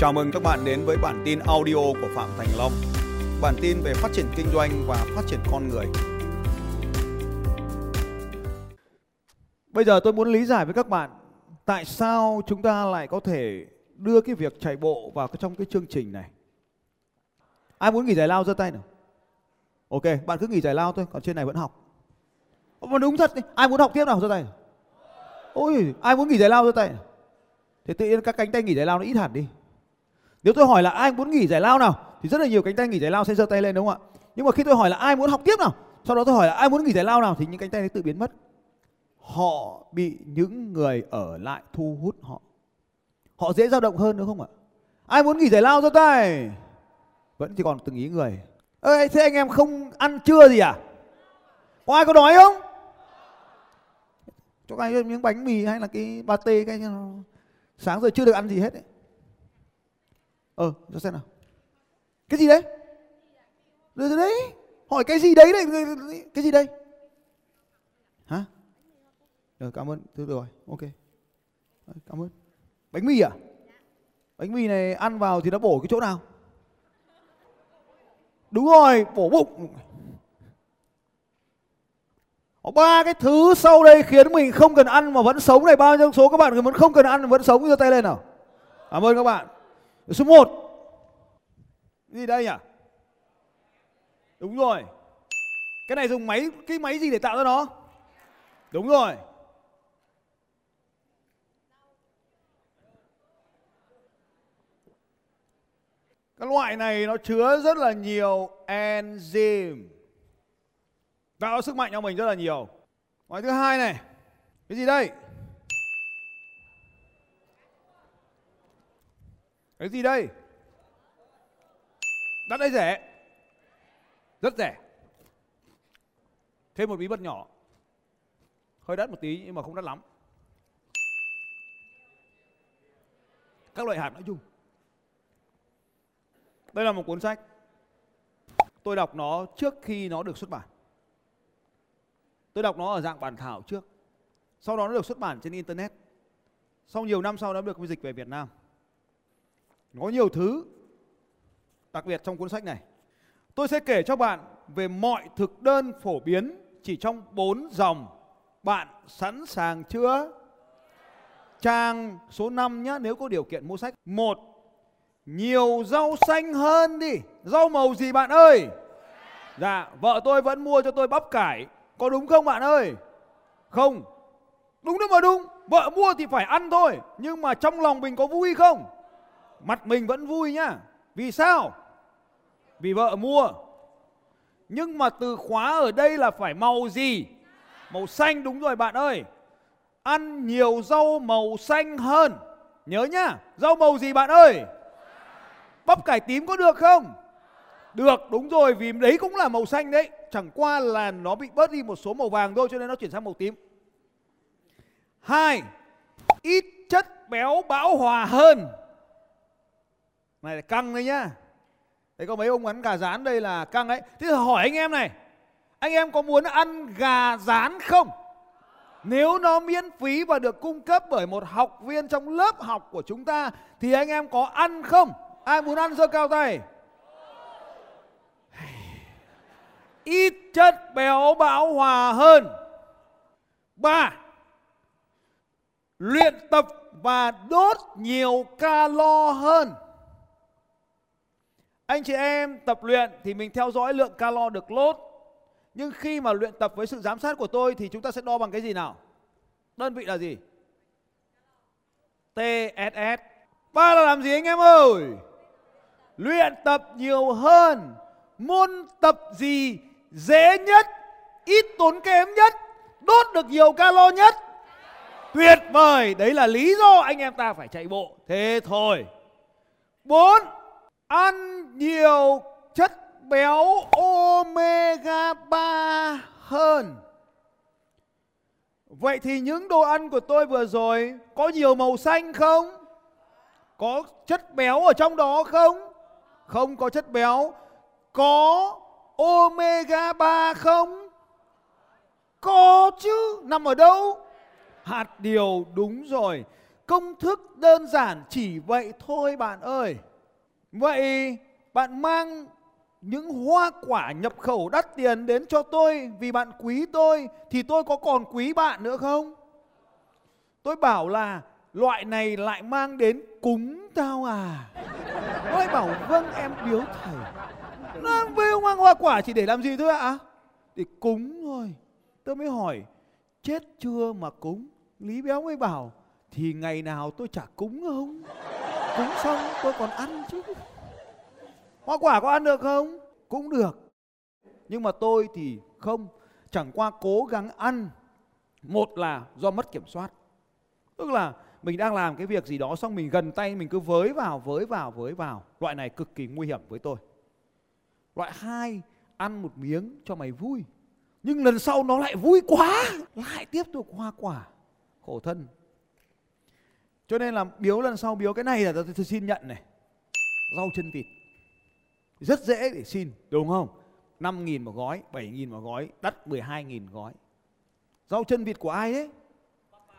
Chào mừng các bạn đến với bản tin audio của Phạm Thành Long. Bản tin về phát triển kinh doanh và phát triển con người. Bây giờ tôi muốn lý giải với các bạn tại sao chúng ta lại có thể đưa cái việc chạy bộ vào trong cái chương trình này. Ai muốn nghỉ giải lao giơ tay nào. Ok, bạn cứ nghỉ giải lao thôi, còn trên này vẫn học. Mà đúng thật, đi. ai muốn học tiếp nào giơ tay. Ôi, ai muốn nghỉ giải lao giơ tay. Thì tự nhiên các cánh tay nghỉ giải lao nó ít hẳn đi. Nếu tôi hỏi là ai muốn nghỉ giải lao nào thì rất là nhiều cánh tay nghỉ giải lao sẽ giơ tay lên đúng không ạ? Nhưng mà khi tôi hỏi là ai muốn học tiếp nào, sau đó tôi hỏi là ai muốn nghỉ giải lao nào thì những cánh tay đấy tự biến mất. Họ bị những người ở lại thu hút họ. Họ dễ dao động hơn đúng không ạ? Ai muốn nghỉ giải lao giơ tay? Vẫn chỉ còn từng ý người. Ê, thế anh em không ăn trưa gì à? Có ai có đói không? Cho ai miếng bánh mì hay là cái pate cái sáng giờ chưa được ăn gì hết ấy. Ờ, cho xem nào. Cái gì đấy? Đấy, đấy. Hỏi cái gì đấy đấy? Cái gì đây? Hả? Ờ, cảm ơn. được rồi. Ok. Ờ, cảm ơn. Bánh mì à? Bánh mì này ăn vào thì nó bổ cái chỗ nào? Đúng rồi, bổ bụng. Có ba cái thứ sau đây khiến mình không cần ăn mà vẫn sống này bao nhiêu số các bạn vẫn không cần ăn mà vẫn sống giơ tay lên nào. Cảm ơn các bạn. Số 1. Gì đây nhỉ? Đúng rồi. Cái này dùng máy, cái máy gì để tạo ra nó? Đúng rồi. Cái loại này nó chứa rất là nhiều enzyme. Tạo sức mạnh cho mình rất là nhiều. Loại thứ hai này. Cái gì đây? Cái gì đây? Đắt hay rẻ? Rất rẻ. Thêm một bí mật nhỏ. Hơi đắt một tí nhưng mà không đắt lắm. Các loại hạt nói chung. Đây là một cuốn sách. Tôi đọc nó trước khi nó được xuất bản. Tôi đọc nó ở dạng bản thảo trước. Sau đó nó được xuất bản trên internet. Sau nhiều năm sau nó được dịch về Việt Nam. Có nhiều thứ đặc biệt trong cuốn sách này. Tôi sẽ kể cho bạn về mọi thực đơn phổ biến chỉ trong 4 dòng. Bạn sẵn sàng chưa? Trang số 5 nhé nếu có điều kiện mua sách. Một, nhiều rau xanh hơn đi. Rau màu gì bạn ơi? Dạ, vợ tôi vẫn mua cho tôi bắp cải. Có đúng không bạn ơi? Không. Đúng đâu mà đúng. Vợ mua thì phải ăn thôi. Nhưng mà trong lòng mình có vui không? Mặt mình vẫn vui nhá. Vì sao? Vì vợ mua. Nhưng mà từ khóa ở đây là phải màu gì? Màu xanh đúng rồi bạn ơi. Ăn nhiều rau màu xanh hơn. Nhớ nhá, rau màu gì bạn ơi? Bắp cải tím có được không? Được, đúng rồi vì đấy cũng là màu xanh đấy. Chẳng qua là nó bị bớt đi một số màu vàng thôi cho nên nó chuyển sang màu tím. Hai, ít chất béo bão hòa hơn. Này là căng đấy nhá. Đấy có mấy ông ăn gà rán đây là căng đấy. Thế thì hỏi anh em này. Anh em có muốn ăn gà rán không? Nếu nó miễn phí và được cung cấp bởi một học viên trong lớp học của chúng ta thì anh em có ăn không? Ai muốn ăn giơ cao tay? Ít chất béo bão hòa hơn. Ba, luyện tập và đốt nhiều calo hơn. Anh chị em tập luyện thì mình theo dõi lượng calo được lốt. Nhưng khi mà luyện tập với sự giám sát của tôi thì chúng ta sẽ đo bằng cái gì nào? Đơn vị là gì? TSS. Ba là làm gì anh em ơi? Luyện tập nhiều hơn. Môn tập gì dễ nhất, ít tốn kém nhất, đốt được nhiều calo nhất? Tuyệt vời, đấy là lý do anh em ta phải chạy bộ. Thế thôi. Bốn, ăn nhiều chất béo omega 3 hơn. Vậy thì những đồ ăn của tôi vừa rồi có nhiều màu xanh không? Có chất béo ở trong đó không? Không có chất béo. Có omega 3 không? Có chứ, nằm ở đâu? Hạt điều đúng rồi. công thức đơn giản chỉ vậy thôi bạn ơi vậy bạn mang những hoa quả nhập khẩu đắt tiền đến cho tôi vì bạn quý tôi, thì tôi có còn quý bạn nữa không? Tôi bảo là, loại này lại mang đến cúng tao à? Tôi bảo vâng em biếu thầy. Nó ông mang hoa quả chỉ để làm gì thôi ạ? À? để cúng thôi. Tôi mới hỏi, chết chưa mà cúng? Lý béo mới bảo, thì ngày nào tôi chả cúng không? Cúng xong tôi còn ăn chứ hoa quả có ăn được không? Cũng được. Nhưng mà tôi thì không. Chẳng qua cố gắng ăn. Một là do mất kiểm soát. Tức là mình đang làm cái việc gì đó xong mình gần tay mình cứ với vào với vào với vào. Loại này cực kỳ nguy hiểm với tôi. Loại hai ăn một miếng cho mày vui. Nhưng lần sau nó lại vui quá. Lại tiếp tục hoa quả. Khổ thân. Cho nên là biếu lần sau biếu cái này là tôi, xin nhận này. Rau chân vịt rất dễ để xin, đúng không? 5 nghìn một gói 7 nghìn một gói, đắt 12 nghìn gói. Rau chân vịt của ai đấy?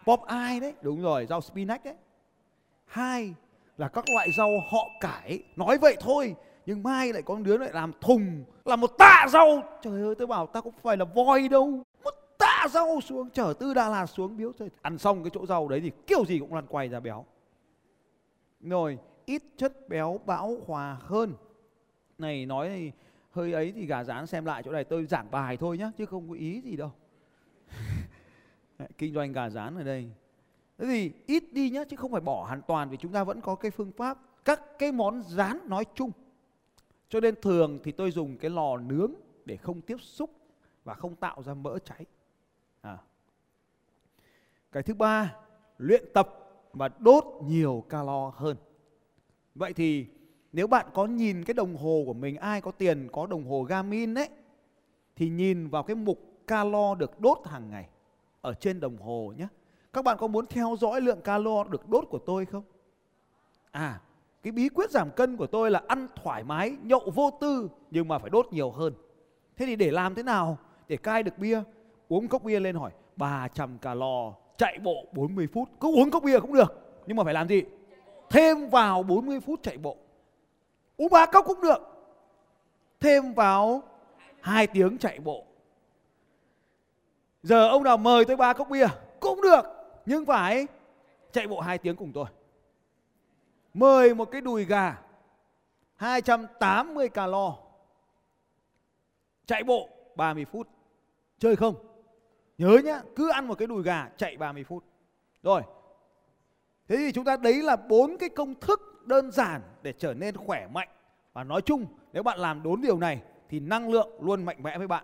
Pop ai đấy? Đúng rồi, rau spinach đấy. Hai là các loại rau họ cải nói vậy thôi, nhưng mai lại có đứa lại làm thùng, là một tạ rau. Trời ơi tôi bảo ta cũng phải là voi đâu. Một tạ rau xuống, chở từ đà lạt xuống, biếu thôi. Ăn xong cái chỗ rau đấy thì kiểu gì cũng lăn quay ra béo. Rồi, ít chất béo bão hòa hơn này nói thì hơi ấy thì gà rán xem lại chỗ này, tôi giảng bài thôi nhá, chứ không có ý gì đâu. Kinh doanh gà rán ở đây. Thế thì ít đi nhá, chứ không phải bỏ hoàn toàn vì chúng ta vẫn có cái phương pháp, các cái món rán nói chung. Cho nên thường thì tôi dùng cái lò nướng để không tiếp xúc và không tạo ra mỡ cháy. À. cái thứ ba, luyện tập và đốt nhiều calo hơn. Vậy thì nếu bạn có nhìn cái đồng hồ của mình ai có tiền có đồng hồ Garmin đấy thì nhìn vào cái mục calo được đốt hàng ngày ở trên đồng hồ nhé. Các bạn có muốn theo dõi lượng calo được đốt của tôi không? À, cái bí quyết giảm cân của tôi là ăn thoải mái, nhậu vô tư nhưng mà phải đốt nhiều hơn. Thế thì để làm thế nào để cai được bia? Uống cốc bia lên hỏi 300 calo, chạy bộ 40 phút. Cứ uống cốc bia cũng được, nhưng mà phải làm gì? Thêm vào 40 phút chạy bộ. U ba cốc cũng được. Thêm vào hai tiếng chạy bộ. Giờ ông nào mời tôi ba cốc bia cũng được, nhưng phải chạy bộ hai tiếng cùng tôi. Mời một cái đùi gà 280 calo. Chạy bộ 30 phút. Chơi không? Nhớ nhá, cứ ăn một cái đùi gà chạy 30 phút. Rồi. Thế thì chúng ta đấy là bốn cái công thức đơn giản để trở nên khỏe mạnh. Và nói chung, nếu bạn làm đúng điều này thì năng lượng luôn mạnh mẽ với bạn.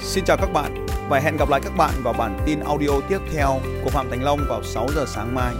Xin chào các bạn và hẹn gặp lại các bạn vào bản tin audio tiếp theo của Phạm Thành Long vào 6 giờ sáng mai.